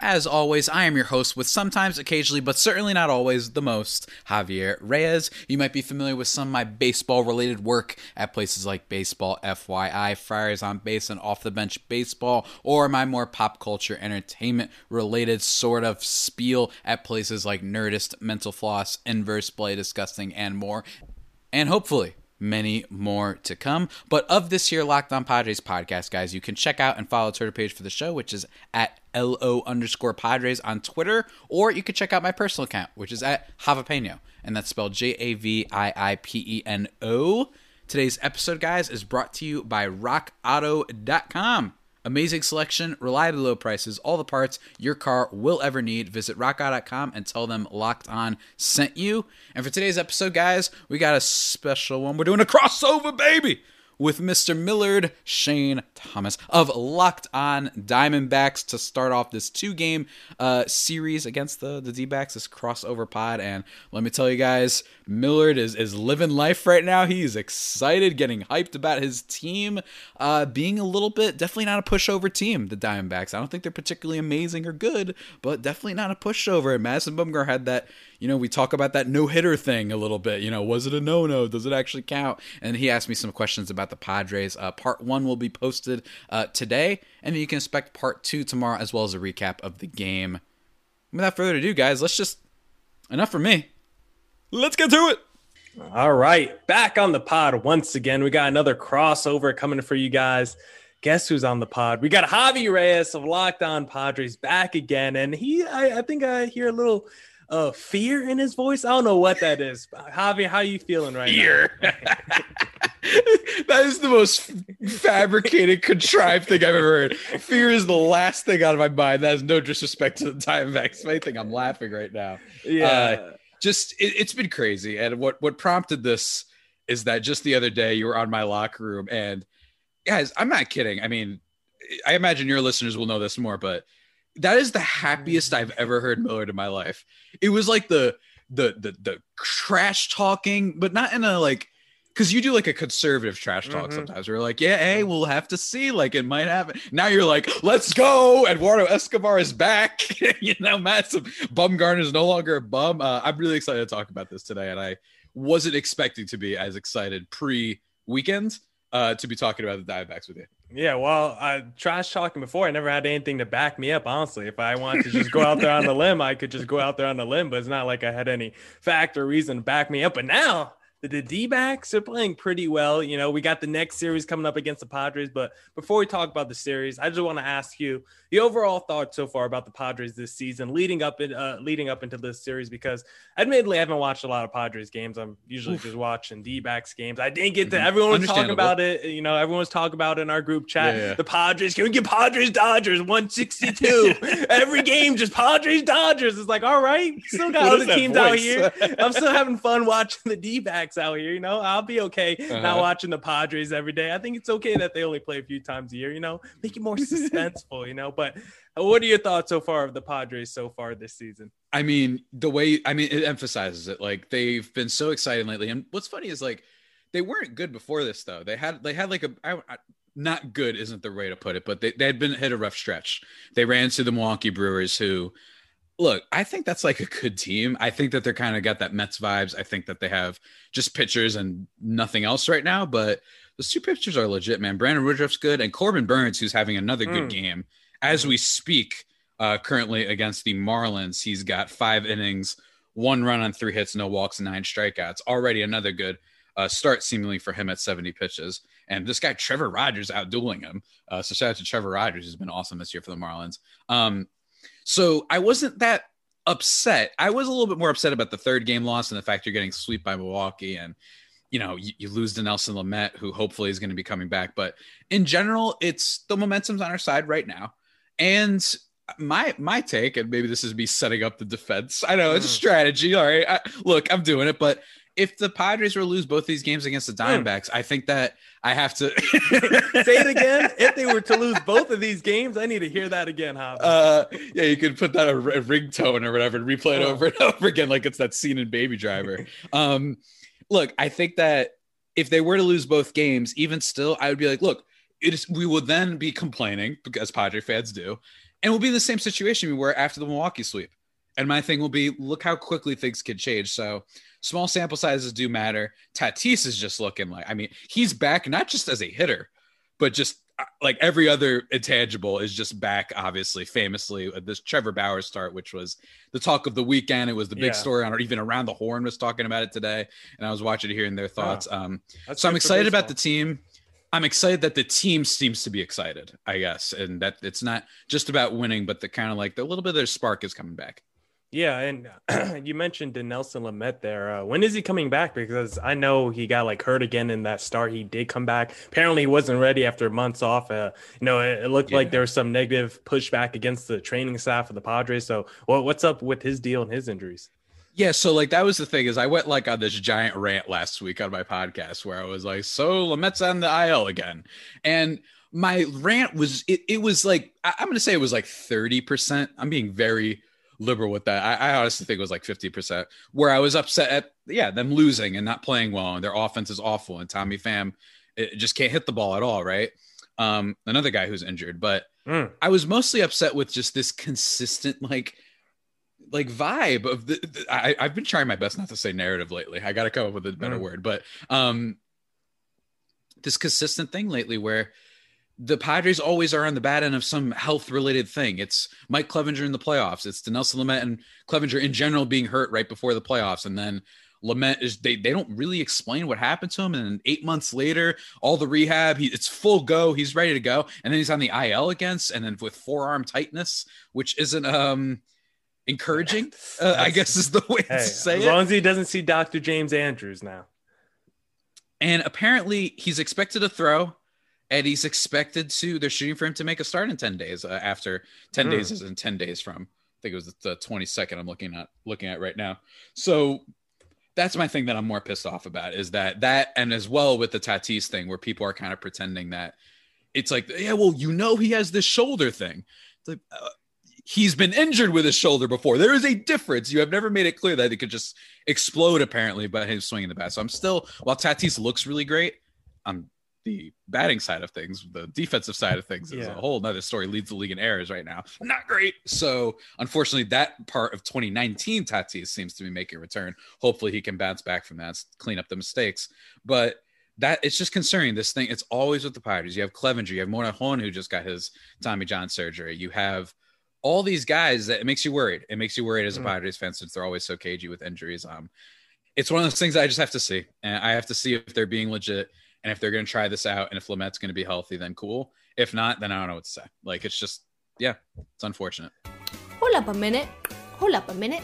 as always, I am your host with sometimes, occasionally, but certainly not always, the most, Javier Reyes. You might be familiar with some of my baseball related work at places like Baseball FYI, Friars on Base, and Off the Bench Baseball, or my more pop culture entertainment related sort of spiel at places like Nerdist, Mental Floss, Inverse Play, Disgusting, and more. And hopefully, many more to come. But of this here Locked On Padres podcast, guys, you can check out and follow Twitter page for the show, which is at LO underscore Padres on Twitter, or you can check out my personal account, which is at Javapeno, and that's spelled J A V I I P E N O. Today's episode, guys, is brought to you by RockAuto.com. Amazing selection, reliably low prices, all the parts your car will ever need. Visit rockauto.com and tell them Locked On sent you. And for today's episode, guys, we got a special one. We're doing a crossover, baby! with Mr. Millard Shane Thomas of Locked On Diamondbacks to start off this two game uh, series against the, the D backs, this crossover pod. And let me tell you guys, Millard is, is living life right now. He's excited, getting hyped about his team uh, being a little bit, definitely not a pushover team, the Diamondbacks. I don't think they're particularly amazing or good, but definitely not a pushover. And Madison Bumgarner had that you know, we talk about that no hitter thing a little bit. You know, was it a no no? Does it actually count? And he asked me some questions about the Padres. Uh, part one will be posted uh, today, and you can expect part two tomorrow, as well as a recap of the game. Without further ado, guys, let's just enough for me. Let's get to it. All right, back on the pod once again. We got another crossover coming for you guys. Guess who's on the pod? We got Javi Reyes of Locked On Padres back again, and he, I, I think I hear a little uh fear in his voice. I don't know what that is. Javi, how you feeling right fear. now? that is the most fabricated, contrived thing I've ever heard. Fear is the last thing out of my mind. That is no disrespect to the Diamondbacks. I think I'm laughing right now. Yeah. Uh, just it, it's been crazy. And what what prompted this is that just the other day you were on my locker room and guys, I'm not kidding. I mean, I imagine your listeners will know this more, but that is the happiest I've ever heard Millard in my life. It was like the the the the trash talking, but not in a like because you do like a conservative trash talk mm-hmm. sometimes. We're like, yeah, hey, we'll have to see. Like it might happen. Now you're like, let's go. Eduardo Escobar is back. you know, massive Bumgarner is no longer a bum. Uh, I'm really excited to talk about this today, and I wasn't expecting to be as excited pre weekend uh, to be talking about the Diamondbacks with you. Yeah, well, I trash talking before. I never had anything to back me up. Honestly, if I wanted to just go out there on the limb, I could just go out there on the limb. But it's not like I had any fact or reason to back me up. But now the D backs are playing pretty well. You know, we got the next series coming up against the Padres. But before we talk about the series, I just want to ask you the overall thought so far about the Padres this season, leading up in uh, leading up into this series. Because admittedly, I haven't watched a lot of Padres games. I'm usually Oof. just watching D backs games. I didn't get to. Mm-hmm. Everyone was talking about it. You know, everyone was talking about it in our group chat. Yeah, yeah. The Padres can we get Padres Dodgers 162 every game? Just Padres Dodgers. It's like all right, still got other teams voice? out here. I'm still having fun watching the D backs out here. You know, I'll be okay uh-huh. not watching the Padres every day. I think it's okay that they only play a few times a year. You know, make it more suspenseful. You know, but what are your thoughts so far of the Padres so far this season? I mean, the way I mean, it emphasizes it. Like they've been so exciting lately. And what's funny is like they weren't good before this though. They had they had like a I, I, not good isn't the way to put it, but they, they had been hit a rough stretch. They ran to the Milwaukee Brewers, who look, I think that's like a good team. I think that they're kind of got that Mets vibes. I think that they have just pitchers and nothing else right now, but those two pitchers are legit, man. Brandon Woodruff's good, and Corbin Burnes, who's having another good mm. game as mm-hmm. we speak. Uh, currently against the Marlins, he's got five innings, one run on three hits, no walks, nine strikeouts. Already another good uh, start, seemingly for him at 70 pitches. And this guy Trevor Rogers outdueling him. Uh, so shout out to Trevor Rogers, who's been awesome this year for the Marlins. Um, so I wasn't that upset. I was a little bit more upset about the third game loss and the fact you're getting swept by Milwaukee and you know you, you lose to Nelson Lamet, who hopefully is going to be coming back. But in general, it's the momentum's on our side right now, and my my take, and maybe this is me setting up the defense. I know it's a mm. strategy. All right, I, look, I'm doing it, but if the Padres were to lose both these games against the Diamondbacks, I think that I have to say it again. If they were to lose both of these games, I need to hear that again, Huh? Uh, yeah, you could put that a, a ringtone or whatever and replay it over and over again, like it's that scene in Baby Driver. Um, look, I think that if they were to lose both games, even still, I would be like, look, it is. We would then be complaining because Padre fans do, and we'll be in the same situation we were after the Milwaukee sweep. And my thing will be, look how quickly things can change. So small sample sizes do matter. Tatis is just looking like, I mean, he's back not just as a hitter, but just uh, like every other intangible is just back. Obviously, famously, uh, this Trevor Bauer start, which was the talk of the weekend. It was the big yeah. story on, or even around the horn was talking about it today, and I was watching it, hearing their thoughts. Um, so I'm excited about the team. I'm excited that the team seems to be excited, I guess, and that it's not just about winning, but the kind of like the little bit of their spark is coming back. Yeah, and you mentioned Dinelson Lamet there. Uh, when is he coming back? Because I know he got like hurt again in that start. He did come back. Apparently, he wasn't ready after months off. Uh, you know, it, it looked yeah. like there was some negative pushback against the training staff of the Padres. So, well, what's up with his deal and his injuries? Yeah, so like that was the thing is I went like on this giant rant last week on my podcast where I was like, so Lamet's on the IL again, and my rant was it, it was like I, I'm gonna say it was like thirty percent. I'm being very liberal with that. I, I, honestly think it was like 50%, where I was upset at, yeah, them losing and not playing well. And their offense is awful. And Tommy Pham it just can't hit the ball at all, right? Um, another guy who's injured. But mm. I was mostly upset with just this consistent, like, like vibe of the, the I, have been trying my best not to say narrative lately. I got to come up with a better mm. word, but um, this consistent thing lately where the Padres always are on the bad end of some health related thing. It's Mike Clevinger in the playoffs. It's Dinelson Lamet and Clevinger in general being hurt right before the playoffs. And then Lamet is they they don't really explain what happened to him. And eight months later, all the rehab, he, it's full go. He's ready to go. And then he's on the IL against, and then with forearm tightness, which isn't um encouraging. Uh, I guess is the way hey, to say as it. As long as he doesn't see Dr. James Andrews now. And apparently he's expected to throw and he's expected to. They're shooting for him to make a start in ten days. Uh, after ten mm. days is in ten days from. I think it was the twenty second. I'm looking at looking at right now. So that's my thing that I'm more pissed off about is that that and as well with the Tatis thing where people are kind of pretending that it's like yeah well you know he has this shoulder thing. Like, uh, he's been injured with his shoulder before. There is a difference. You have never made it clear that it could just explode apparently by him swinging the bat. So I'm still while Tatis looks really great, I'm the batting side of things, the defensive side of things is yeah. a whole nother story. Leads the league in errors right now. Not great. So unfortunately, that part of 2019 Tatis seems to be making a return. Hopefully, he can bounce back from that, clean up the mistakes. But that it's just concerning. This thing, it's always with the Padres. You have Clevinger, you have Morejon, who just got his Tommy John surgery. You have all these guys that it makes you worried. It makes you worried as a mm. Padres fan since they're always so cagey with injuries. Um, it's one of those things I just have to see, and I have to see if they're being legit and if they're going to try this out and if Lamet's going to be healthy, then cool. If not, then I don't know what to say. Like, it's just, yeah, it's unfortunate. Hold up a minute. Hold up a minute.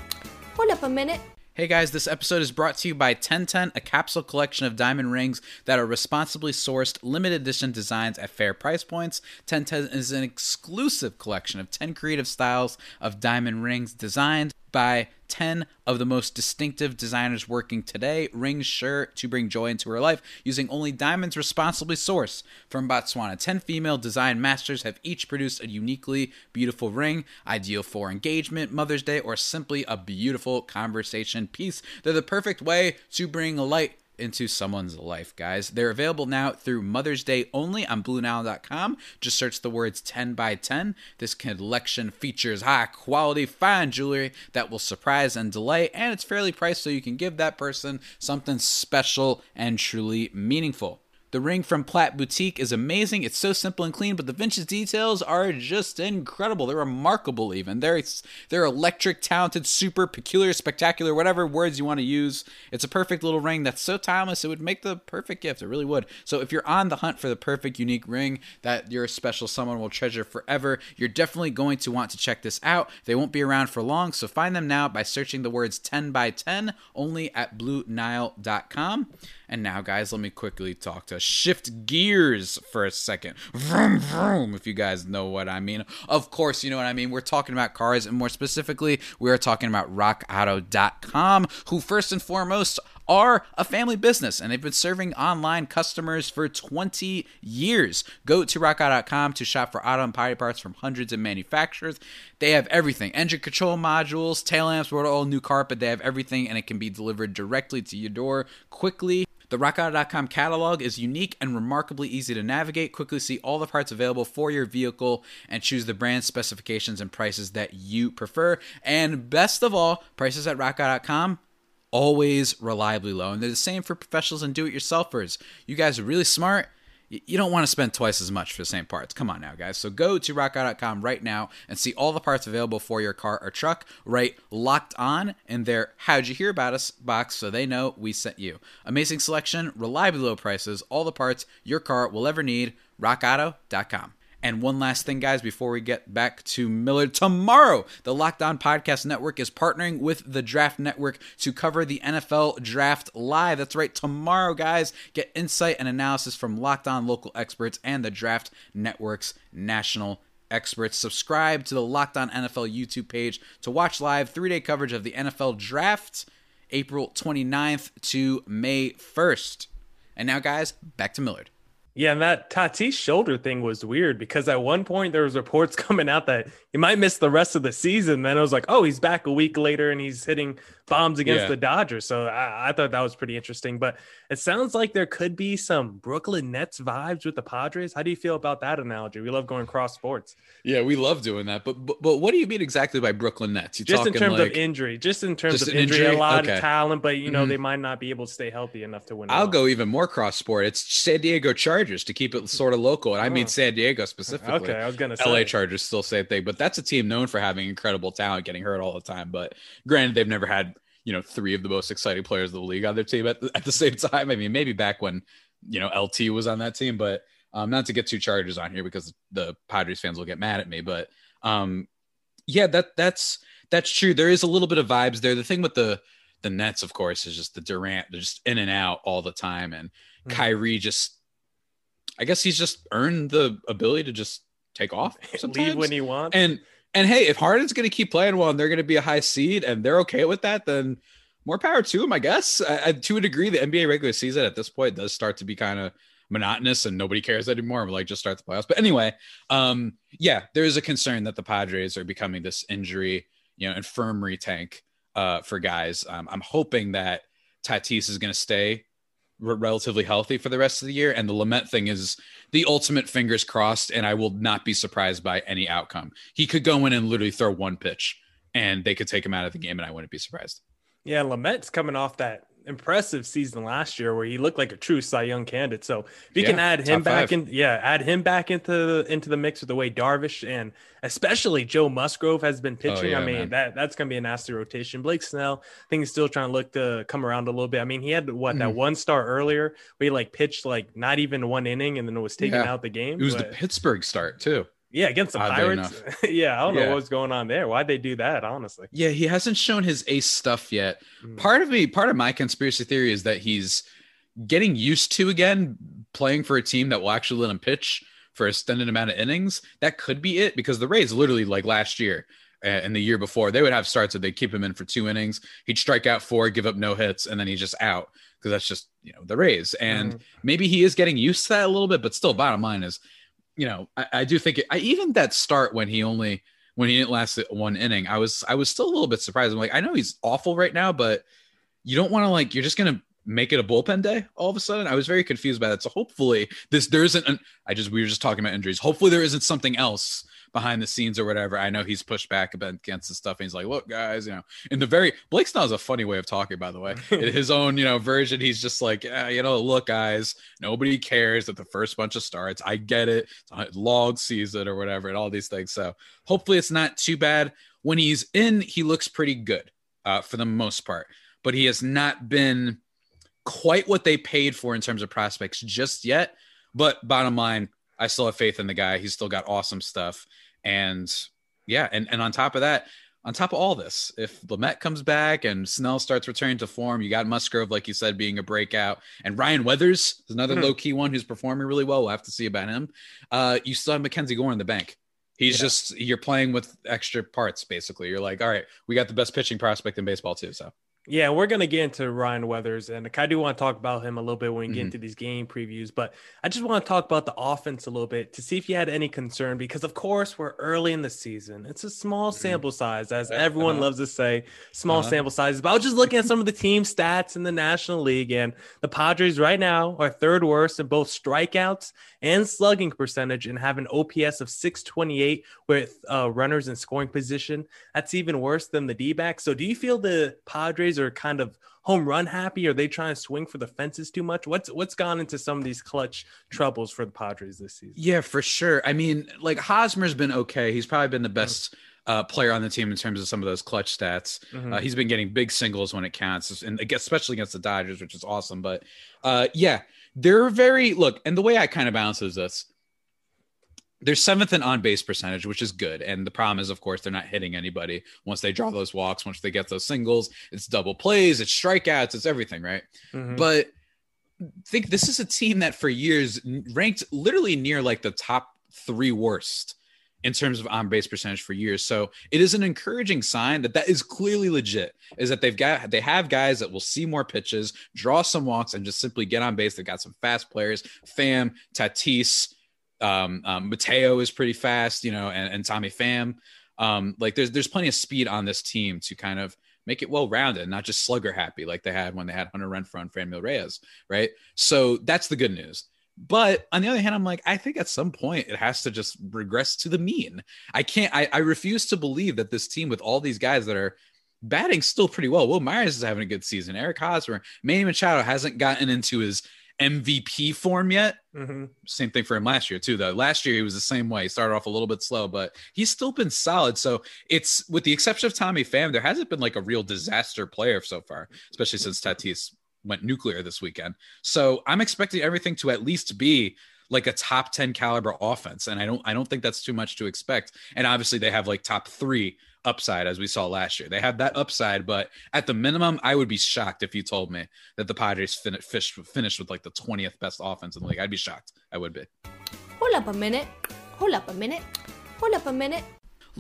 Hold up a minute. Hey guys, this episode is brought to you by 1010, a capsule collection of diamond rings that are responsibly sourced, limited edition designs at fair price points. 1010 is an exclusive collection of 10 creative styles of diamond rings designed by 10 of the most distinctive designers working today. Rings sure to bring joy into her life using only diamonds responsibly sourced from Botswana. 10 female design masters have each produced a uniquely beautiful ring, ideal for engagement, Mother's Day, or simply a beautiful conversation piece. They're the perfect way to bring light into someone's life, guys. They're available now through Mother's Day only on BlueNile.com. Just search the words 10 by 10. This collection features high quality, fine jewelry that will surprise and delight, and it's fairly priced so you can give that person something special and truly meaningful. The ring from Platt Boutique is amazing. It's so simple and clean, but the vintage details are just incredible. They're remarkable, even. They're, they're electric, talented, super, peculiar, spectacular, whatever words you want to use. It's a perfect little ring that's so timeless, it would make the perfect gift. It really would. So if you're on the hunt for the perfect, unique ring that your special someone will treasure forever, you're definitely going to want to check this out. They won't be around for long, so find them now by searching the words 10 by 10 only at BlueNile.com. And now, guys, let me quickly talk to shift gears for a second. Vroom, vroom, if you guys know what I mean. Of course, you know what I mean. We're talking about cars, and more specifically, we are talking about rockauto.com, who, first and foremost, are a family business and they've been serving online customers for 20 years. Go to rockauto.com to shop for auto and body parts from hundreds of manufacturers. They have everything engine control modules, tail lamps, rotor oil, new carpet. They have everything and it can be delivered directly to your door quickly. The RockAuto.com catalog is unique and remarkably easy to navigate. Quickly see all the parts available for your vehicle and choose the brand specifications and prices that you prefer. And best of all, prices at RockAuto.com always reliably low. And they're the same for professionals and do it yourselfers. You guys are really smart. You don't want to spend twice as much for the same parts. Come on now, guys. So go to rockauto.com right now and see all the parts available for your car or truck. Right locked on in their How'd You Hear About Us box so they know we sent you. Amazing selection, reliably low prices, all the parts your car will ever need. RockAuto.com. And one last thing, guys, before we get back to Millard. Tomorrow, the Locked On Podcast Network is partnering with the Draft Network to cover the NFL Draft live. That's right, tomorrow, guys. Get insight and analysis from Locked On local experts and the Draft Network's national experts. Subscribe to the Locked On NFL YouTube page to watch live three day coverage of the NFL Draft, April 29th to May 1st. And now, guys, back to Millard. Yeah, and that Tatis shoulder thing was weird because at one point there was reports coming out that he might miss the rest of the season. Then it was like, oh, he's back a week later and he's hitting bombs against Yeah. the Dodgers. So I, I thought that was pretty interesting. But it sounds like there could be some Brooklyn Nets vibes with the Padres. How do you feel about that analogy? We love going cross sports, Yeah, we love doing that. But but, but what do you mean exactly by Brooklyn Nets? You just in terms like, of injury, just in terms Just of injury, injury? a lot Okay. of talent, but you know Mhm. they might not be able to stay healthy enough to win. I'll go even more cross sport. It's San Diego Chargers to keep it sort of local, and I mean Oh. San Diego specifically. Okay, I was gonna say LA Chargers still same thing, but that's a team known for having incredible talent, getting hurt all the time. But granted, they've never had you know three of the most exciting players of the league on their team at the, at the same time. I mean, maybe back when you know LT was on that team, but um, not to get two Chargers on here because the Padres fans will get mad at me. But um, yeah, that that's that's true. There is a little bit of vibes there. The thing with the the Nets, of course, is just the Durant. They're just in and out all the time, and Mhm. Kyrie just. I guess he's just earned the ability to just take off sometimes. leave when he wants. and and hey, if Harden's going to keep playing well and they're going to be a high seed and they're okay with that, then more power to him, I guess. I, I, to a degree, the NBA regular season at this point does start to be kind of monotonous and nobody cares anymore. We're like, just start the playoffs. But anyway, um, yeah, there is a concern that the Padres are becoming this injury, you know, infirmary tank uh, for guys. Um, I'm hoping that Tatis is going to stay re- relatively healthy for the rest of the year. And the Lamet thing is the ultimate fingers crossed, and I will not be surprised by any outcome. He could go in and literally throw one pitch, and they could take him out of the game, and I wouldn't be surprised. Yeah, Lamet's coming off that impressive season last year where he looked like a true Cy Young candidate. So if you can add him back five. in, yeah, add him back into the into the mix with the way Darvish and especially Joe Musgrove has been pitching. Oh, yeah, I mean, man. that that's gonna be a nasty rotation. Blake Snell, I think he's still trying to look to come around a little bit. I mean, he had what that Mhm. one star earlier where he like pitched like not even one inning and then it was taken Yeah. out the game. It was the Pittsburgh start too. Yeah, against the Pirates. yeah, I don't know what's going on there. Why'd they do that, honestly? Yeah, he hasn't shown his ace stuff yet. Mm. Part of me, part of my conspiracy theory is that he's getting used to again playing for a team that will actually let him pitch for a extended amount of innings. That could be it because the Rays literally like last year and the year before they would have starts that they'd keep him in for two innings. He'd strike out four, give up no hits, and then he's just out because that's just you know the Rays. And Mhm. maybe he is getting used to that a little bit, but still, bottom line is, you know, I, I do think it, I even that start when he only when he didn't last one inning, I was I was still a little bit surprised. I'm like, I know he's awful right now, but you don't want to like you're just gonna make it a bullpen day all of a sudden. I was very confused by that. So hopefully this there isn't an I just we were just talking about injuries. Hopefully there isn't something else behind the scenes or whatever. I know he's pushed back against the stuff and he's like, look, guys, you know, in the very Blake has a funny way of talking, by the way. In his own, you know, version, he's just like, yeah, you know, look, guys, nobody cares that the first bunch of starts. I get it. It's a long season or whatever, and all these things. So hopefully it's not too bad. When he's in, he looks pretty good uh, for the most part, but he has not been quite what they paid for in terms of prospects just yet. But bottom line, I still have faith in the guy. He's still got awesome stuff. And yeah, and, and on top of that, on top of all this, if Lamet comes back and Snell starts returning to form, you got Musgrove, like you said, being a breakout, and Ryan Weathers is another Hmm. low key one who's performing really well. We'll have to see about him. Uh, you still have Mackenzie Gore in the bank. He's Yeah. just you're playing with extra parts basically. You're like, all right, we got the best pitching prospect in baseball too. So Yeah, we're gonna get into Ryan Weathers, and I do want to talk about him a little bit when we get Mhm. into these game previews. But I just want to talk about the offense a little bit to see if you had any concern, because of course we're early in the season. It's a small sample size, as everyone uh-huh. loves to say, small Uh-huh. sample sizes. But I was just looking at some of the team stats in the National League, and the Padres right now are third worst in both strikeouts and slugging percentage, and have an OPS of 628 with uh, runners in scoring position. That's even worse than the D backs. So, do you feel the Padres are kind of home run happy? Are they trying to swing for the fences too much? What's what's gone into some of these clutch troubles for the Padres this season? yeah, for sure. I mean, like Hosmer's been okay. He's probably been the best uh, player on the team in terms of some of those clutch stats. Mhm. Uh, he's been getting big singles when it counts, and especially against the Dodgers, which is awesome. But uh, yeah, they're very look, and the way I kind of balance is this: they're seventh in on base percentage, which is good. And the problem is, of course, they're not hitting anybody once they draw those walks. Once they get those singles, it's double plays, it's strikeouts, it's everything, right? Mhm. But think this is a team that for years ranked literally near like the top three worst in terms of on base percentage for years. So it is an encouraging sign that that is clearly legit. Is that they've got they have guys that will see more pitches, draw some walks, and just simply get on base. They've got some fast players. Pham, Tatis, um, um, Mateo is pretty fast, you know, and, and Tommy Pham. Um, like there's there's plenty of speed on this team to kind of make it well rounded, not just slugger happy like they had when they had Hunter Renfroe and Franmil Reyes, right? So that's the good news. But on the other hand, I'm like, I think at some point it has to just regress to the mean. I can't, I, I refuse to believe that this team with all these guys that are batting still pretty well. Wil Myers is having a good season. Eric Hosmer, Manny Machado hasn't gotten into his MVP form yet. Mhm. Same thing for him last year too. Though last year he was the same way. He started off a little bit slow, but he's still been solid. So it's with the exception of Tommy Pham, there hasn't been like a real disaster player so far, especially since Tatis went nuclear this weekend. So I'm expecting everything to at least be like a top 10 caliber offense. And I don't I don't think that's too much to expect. And obviously they have like top three upside as we saw last year. They have that upside, but at the minimum, I would be shocked if you told me that the Padres fin- fish, finished with like the 20th best offense in the league. I'd be shocked. I would be. Hold up a minute. Hold up a minute. Hold up a minute.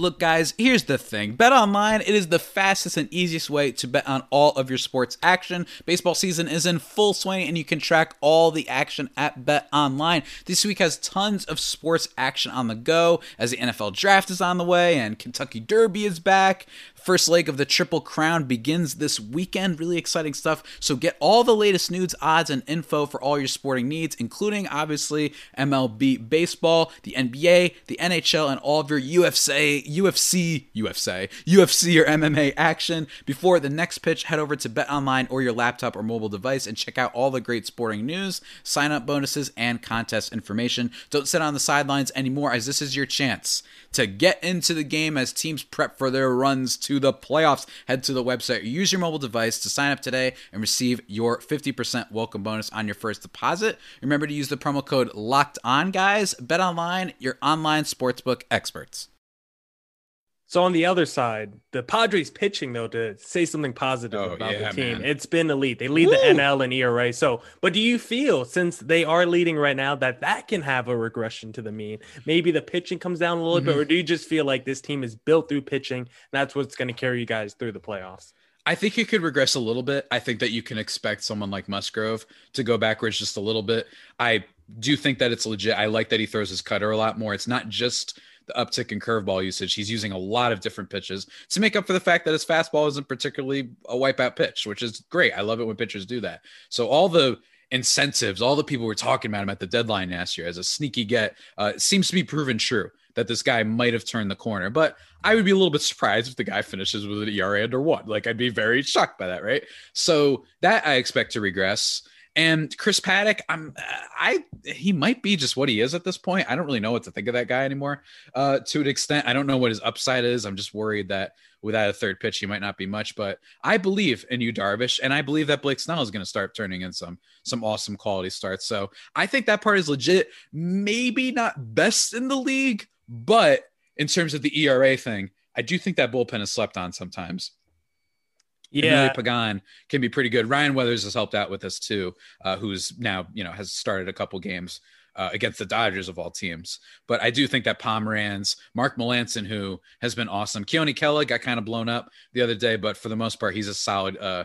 Look, guys, here's the thing. Bet online, it is the fastest and easiest way to bet on all of your sports action. Baseball season is in full swing and you can track all the action at Bet Online. This week has tons of sports action on the go as the NFL draft is on the way and Kentucky Derby is back. First leg of the Triple Crown begins this weekend. Really exciting stuff. So get all the latest news, odds, and info for all your sporting needs, including obviously MLB baseball, the NBA, the NHL, and all of your UFC, UFC, UFC, UFC or MMA action. Before the next pitch, head over to Bet Online or your laptop or mobile device and check out all the great sporting news, sign up bonuses, and contest information. Don't sit on the sidelines anymore, as this is your chance to get into the game as teams prep for their runs to the playoffs. Head to the website or use your mobile device to sign up today and receive your 50% welcome bonus on your first deposit. Remember to use the promo code LOCKED ON, guys. Bet online, your online sportsbook experts. So on the other side, the Padres pitching though to say something positive Oh, about yeah, the team. man. It's been elite. They lead Woo! the NL and ERA. So, but do you feel since they are leading right now that that can have a regression to the mean? Maybe the pitching comes down a little bit, Mhm. or do you just feel like this team is built through pitching? And that's what's going to carry you guys through the playoffs. I think it could regress a little bit. I think that you can expect someone like Musgrove to go backwards just a little bit. I do think that it's legit. I like that he throws his cutter a lot more. It's not just the uptick in curveball usage. He's using a lot of different pitches to make up for the fact that his fastball isn't particularly a wipeout pitch, which is great. I love it when pitchers do that. So all the incentives, all the people were talking about him at the deadline last year as a sneaky get, uh, seems to be proven true that this guy might have turned the corner. But I would be a little bit surprised if the guy finishes with an ERA under one. Like I'd be very shocked by that, right? So that I expect to regress. And Chris Paddack, I'm I he might be just what he is at this point. I don't really know what to think of that guy anymore. Uh, to an extent, I don't know what his upside is. I'm just worried that without a third pitch, he might not be much. But I believe in Yu, Darvish, and I believe that Blake Snell is going to start turning in some some awesome quality starts. So I think that part is legit. Maybe not best in the league, but in terms of the ERA thing, I do think that bullpen is slept on sometimes. Yeah, Emilio Pagan can be pretty good. Ryan Weathers has helped out with this too, uh, who's now you know has started a couple games uh, against the Dodgers of all teams. But I do think that Pomeranz, Mark Melancon, who has been awesome, Keone Kela got kind of blown up the other day, but for the most part, he's a solid uh,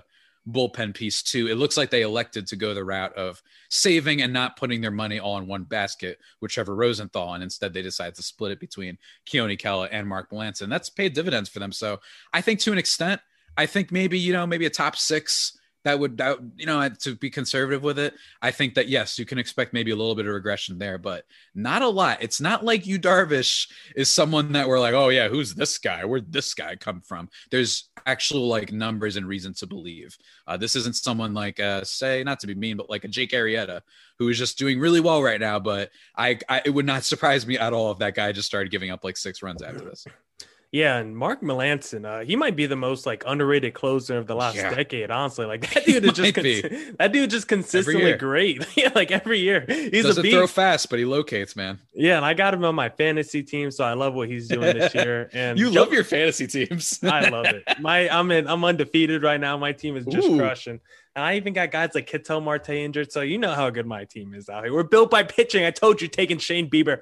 bullpen piece too. It looks like they elected to go the route of saving and not putting their money all in one basket with Trevor Rosenthal, and instead they decided to split it between Keone Kela and Mark Melancon. That's paid dividends for them. So I think to an extent I think maybe you know maybe a top six that would that you know to be conservative with it. I think that yes, you can expect maybe a little bit of regression there, but not a lot. It's not like Yu Darvish is someone that we're like, oh yeah, who's this guy? Where'd this guy come from? There's actual like numbers and reason to believe. Uh, this isn't someone like uh, say not to be mean, but like a Jake Arrieta who is just doing really well right now. But I, I it would not surprise me at all if that guy just started giving up like six runs after this. Yeah, and Mark Melancon, uh, he might be the most like underrated closer of the last yeah. decade. Honestly, like that dude is just that dude just consistently great. yeah, like every year he's doesn't a beast. throw fast, but he locates, man. Yeah, and I got him on my fantasy team, so I love what he's doing this year. And you love your fantasy teams. I love it. My I'm in I'm undefeated right now. My team is just Ooh. crushing. And I even got guys like Ketel Marte injured. So you know how good my team is out here. We're built by pitching. I told you taking Shane Bieber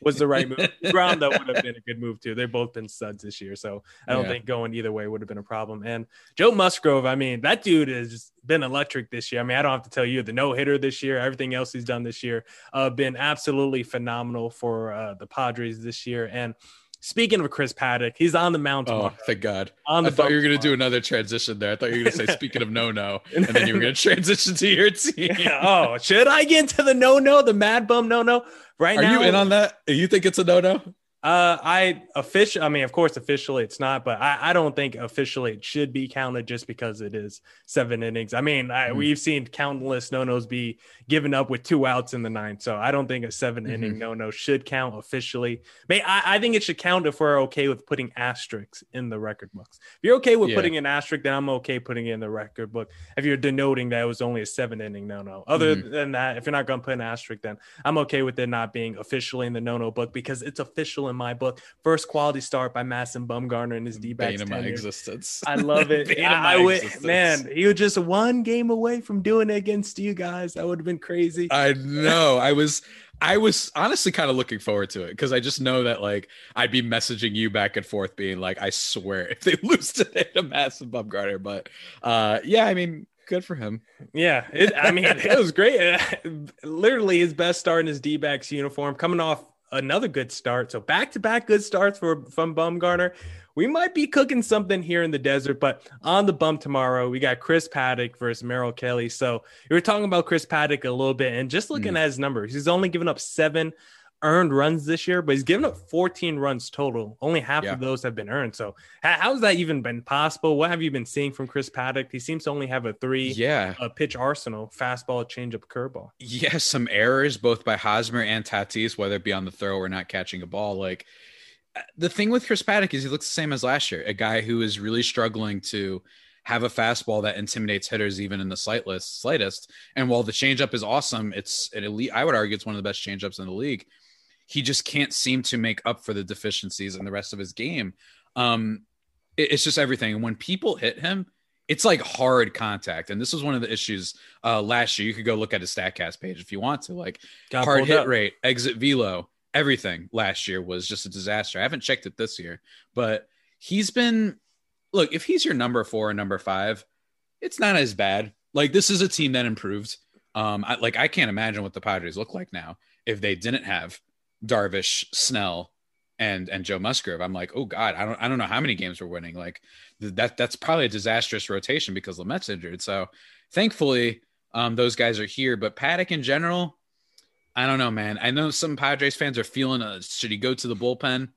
was the right move. Brown that would have been a good move too. They've both been studs this year, so I don't yeah. think going either way would have been a problem. And Joe Musgrove, I mean, that dude has been electric this year. I mean, I don't have to tell you the no hitter this year, everything else he's done this year, uh, been absolutely phenomenal for uh, the Padres this year. And Speaking of Chris Paddack, he's on the mound. Oh, thank God! On the I thought you were going to do another transition there. I thought you were going to say, "Speaking of no no," and then you were going to transition to your team. oh, should I get into the no no, the Mad Bum no no? Right now, Are now, you in on that? You think it's a no no? Uh, I official. I mean, of course, officially it's not, but I, I don't think officially it should be counted just because it is seven innings. I mean, I, mm-hmm. we've seen countless no nos be given up with two outs in the ninth, so I don't think a 7 mm-hmm. inning no no should count officially. May I, I think it should count if we're okay with putting asterisks in the record books. If you're okay with yeah. putting an asterisk, then I'm okay putting it in the record book. If you're denoting that it was only a seven inning no no, other mm-hmm. than that, if you're not going to put an asterisk, then I'm okay with it not being officially in the no no book because it's official in my book. First quality start by Madison Bumgarner in his D backs. my existence. I love it. I, I would, man, he was just one game away from doing it against you guys. That would have been crazy. I know. I was. I was honestly kind of looking forward to it because I just know that like I'd be messaging you back and forth, being like, "I swear, if they lose today to Madison Bumgarner," but uh, yeah, I mean, good for him. Yeah, it, I mean, it was great. Literally his best start in his D backs uniform, coming off another good start. So back to back good starts for from Bumgarner. We might be cooking something here in the desert, but on the bump tomorrow, we got Chris Paddack versus Merrill Kelly. So we were talking about Chris Paddack a little bit, and just looking mm. at his numbers, he's only given up seven earned runs this year, but he's given up 14 runs total. Only half yeah. of those have been earned. So how has that even been possible? What have you been seeing from Chris Paddack? He seems to only have a three yeah. uh, pitch arsenal, fastball, changeup, curveball. Yeah, some errors both by Hosmer and Tatis, whether it be on the throw or not catching a ball. Like uh, the thing with Chris Paddack is he looks the same as last year, a guy who is really struggling to have a fastball that intimidates hitters even in the slightest slightest. And while the changeup is awesome, it's an elite. I would argue it's one of the best changeups in the league he just can't seem to make up for the deficiencies in the rest of his game. Um, it, it's just everything. And when people hit him, it's like hard contact. And this was one of the issues uh, last year. You could go look at his StatCast page if you want to. Like Got hard hit up. rate, exit velo, everything last year was just a disaster. I haven't checked it this year, but he's been look, if he's your number four or number five, it's not as bad. Like this is a team that improved. Um, I, like I can't imagine what the Padres look like now if they didn't have Darvish, Snell, and and Joe Musgrove. I'm like, oh God, I don't I don't know how many games we're winning. Like that that's probably a disastrous rotation because Lamet's injured. So thankfully, um, those guys are here. But Paddack in general, I don't know, man. I know some Padres fans are feeling uh, should he go to the bullpen?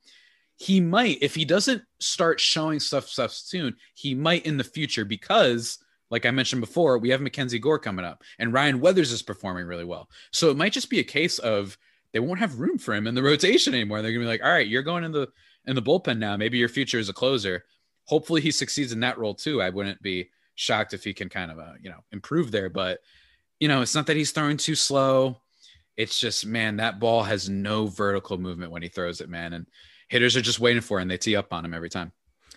He might if he doesn't start showing stuff stuff soon. He might in the future because. Like I mentioned before, we have Mackenzie Gore coming up, and Ryan Weathers is performing really well. So it might just be a case of they won't have room for him in the rotation anymore. They're gonna be like, all right, you're going in the in the bullpen now. Maybe your future is a closer. Hopefully he succeeds in that role too. I wouldn't be shocked if he can kind of uh, you know improve there. But you know, it's not that he's throwing too slow. It's just man, that ball has no vertical movement when he throws it, man. And hitters are just waiting for it and they tee up on him every time.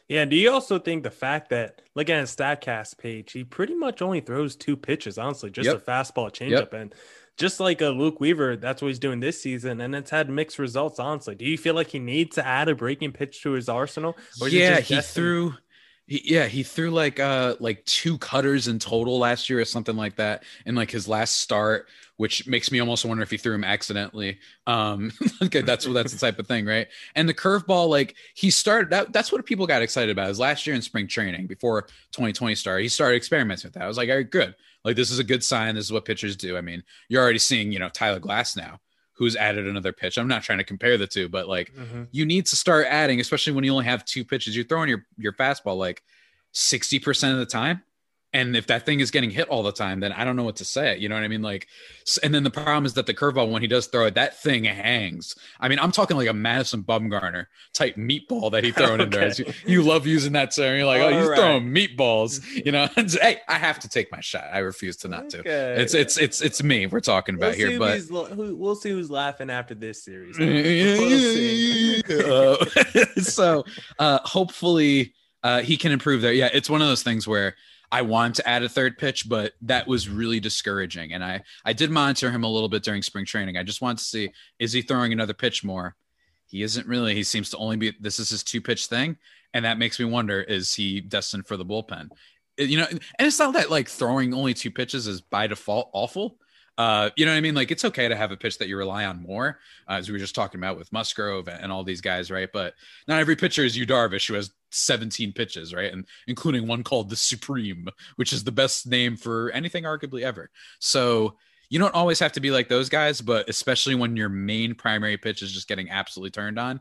Yeah. Do you also think the fact that looking at his Statcast page, he pretty much only throws two pitches, honestly, just Yep. a fastball, changeup, Yep. and just like a Luke Weaver, that's what he's doing this season, and it's had mixed results. Honestly, do you feel like he needs to add a breaking pitch to his arsenal? yeah, he threw. He, yeah, he threw like uh like two cutters in total last year or something like that in like his last start, which makes me almost wonder if he threw him accidentally. Um, okay, that's that's the type of thing, right? And the curveball, like he started that. That's what people got excited about. Is last year in spring training before 2020 started, he started experimenting with that. I was like, all right, good. Like this is a good sign. This is what pitchers do. I mean, you're already seeing, you know, Tyler Glasnow, who's added another pitch. I'm not trying to compare the two, but like Mhm. you need to start adding, especially when you only have two pitches. You're throwing your your fastball like 60% of the time. And if that thing is getting hit all the time, then I don't know what to say. You know what I mean? Like, and then the problem is that the curveball, when he does throw it, that thing hangs. I mean, I'm talking like a Madison Bumgarner type meatball that he thrown in there. You, you love using that term. You're like, oh, he's All right. throwing meatballs. You know, hey, I have to take my shot. I refuse to not to. It's it's it's it's me we're talking about We'll here, but who, we'll see who's laughing after this series. We'll. Uh, so uh, hopefully uh, he can improve there. Yeah, it's one of those things where I want to add a third pitch, but that was really discouraging. And I I did monitor him a little bit during spring training. I just want to see is he throwing another pitch more. He isn't really. He seems to only be. This is his two pitch thing, and that makes me wonder: is he destined for the bullpen? You know, and it's not that like throwing only two pitches is by default awful. Uh, you know what I mean? Like it's okay to have a pitch that you rely on more, uh, as we were just talking about with Musgrove and, and all these guys, right? But not every pitcher is Yu Darvish, who has 17 pitches, right? And including one called the Supreme, which is the best name for anything arguably ever. So you don't always have to be like those guys, but especially when your main primary pitch is just getting absolutely turned on.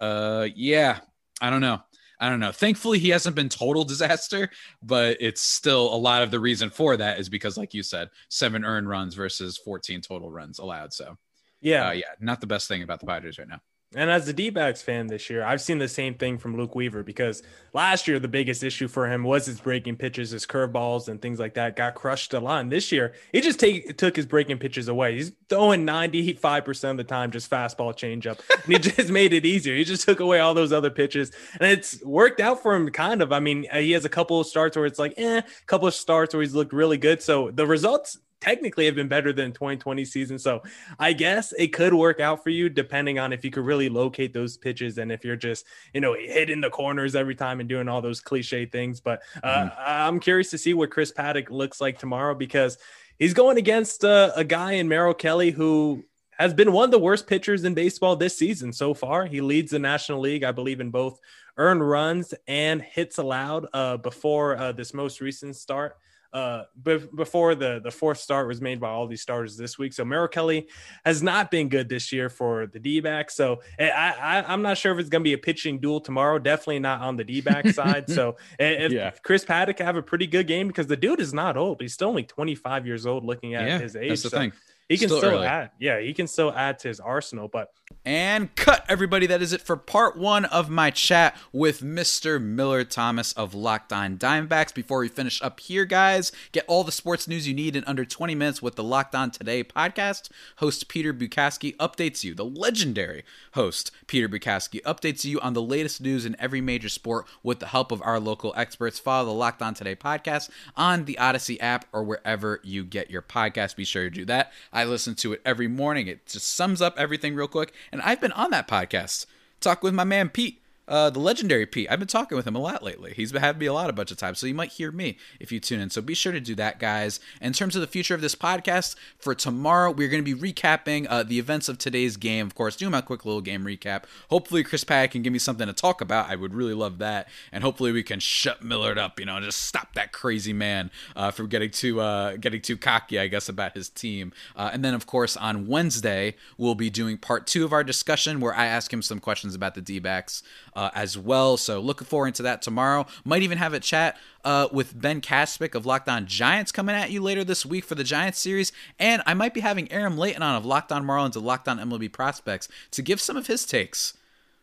Uh, yeah, I don't know. I don't know. Thankfully, he hasn't been total disaster, but it's still a lot of the reason for that is because, like you said, seven earned runs versus 14 total runs allowed. So, Yeah. uh, yeah, not the best thing about the Padres right now. And as a D backs fan this year, I've seen the same thing from Luke Weaver because last year the biggest issue for him was his breaking pitches, his curveballs, and things like that got crushed a lot. And this year, he just take, took his breaking pitches away. He's throwing 95% of the time just fastball changeup. and he just made it easier. He just took away all those other pitches. And it's worked out for him kind of. I mean, he has a couple of starts where it's like, eh, a couple of starts where he's looked really good. So the results technically have been better than 2020 season. So I guess it could work out for you depending on if you could really locate those pitches and if you're just, you know, hitting the corners every time and doing all those cliche things. But uh, I'm curious to see what Chris Paddack looks like tomorrow because he's going against uh, a guy in Merrill Kelly who has been one of the worst pitchers in baseball this season so far. He leads the National League, I believe, in both earned runs and hits allowed uh, before uh, this most recent start uh be- before the the fourth start was made by all these starters this week. So Merrill Kelly has not been good this year for the D-back so I, I I'm not sure if it's going to be a pitching duel tomorrow. Definitely not on the D-back side. So if Yeah. Chris Paddack have a pretty good game because the dude is not old. He's still only 25 years old looking at yeah, his age that's the so thing. he can Still still, add yeah he can still add to his arsenal. But And cut, everybody. That is it for part one of my chat with Mr. Millard Thomas of Locked On Diamondbacks. Before we finish up here, guys, get all the sports news you need in under 20 minutes with the Locked On Today podcast. Host Peter Bukowski updates you. The legendary host Peter Bukowski updates you on the latest news in every major sport with the help of our local experts. Follow the Locked On Today podcast on the Odyssey app or wherever you get your podcast. Be sure to do that. I listen to it every morning. It just sums up everything real quick. And I've been on that podcast. Talk with my man Pete. Uh, the legendary Pete. I've been talking with him a lot lately. He's been having me a lot a bunch of times, so you might hear me if you tune in. So be sure to do that, guys. In terms of the future of this podcast, for tomorrow, we're going to be recapping uh, the events of today's game. Of course, doing my quick little game recap. Hopefully, Chris Paddack can give me something to talk about. I would really love that, and hopefully, we can shut Millard up. You know, just stop that crazy man uh, from getting too uh, getting too cocky, I guess, about his team. Uh, and then, of course, on Wednesday, we'll be doing part two of our discussion where I ask him some questions about the D backs uh, as well. So, looking forward to that tomorrow. Might even have a chat uh, with Ben Kaspick of Locked On Giants coming at you later this week for the Giants series. And I might be having Aram Leighton on of Locked On Marlins and Locked On MLB Prospects to give some of his takes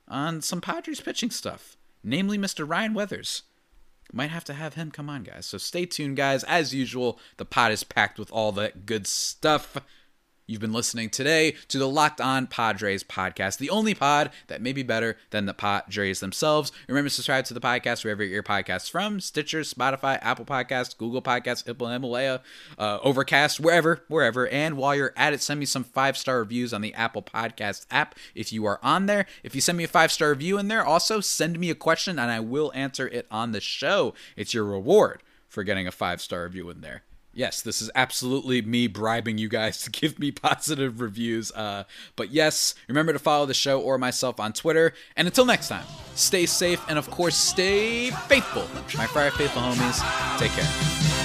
on some Padres pitching stuff, namely Mr. Ryan Weathers. Might have to have him come on, guys. So stay tuned, guys. As usual, the pot is packed with all that good stuff. You've been listening today to the Locked On Padres podcast, the only pod that may be better than the Padres themselves. Remember to subscribe to the podcast wherever you your podcasts from Stitcher, Spotify, Apple Podcasts, Google Podcasts, Himalaya, uh, Overcast, wherever, wherever. And while you're at it, send me some five star reviews on the Apple Podcast app if you are on there. If you send me a five star review in there, also send me a question and I will answer it on the show. It's your reward for getting a five star review in there. Yes, this is absolutely me bribing you guys to give me positive reviews. Uh, but yes, remember to follow the show or myself on Twitter. And until next time, stay safe and of course, stay faithful. My Friar Faithful homies, take care.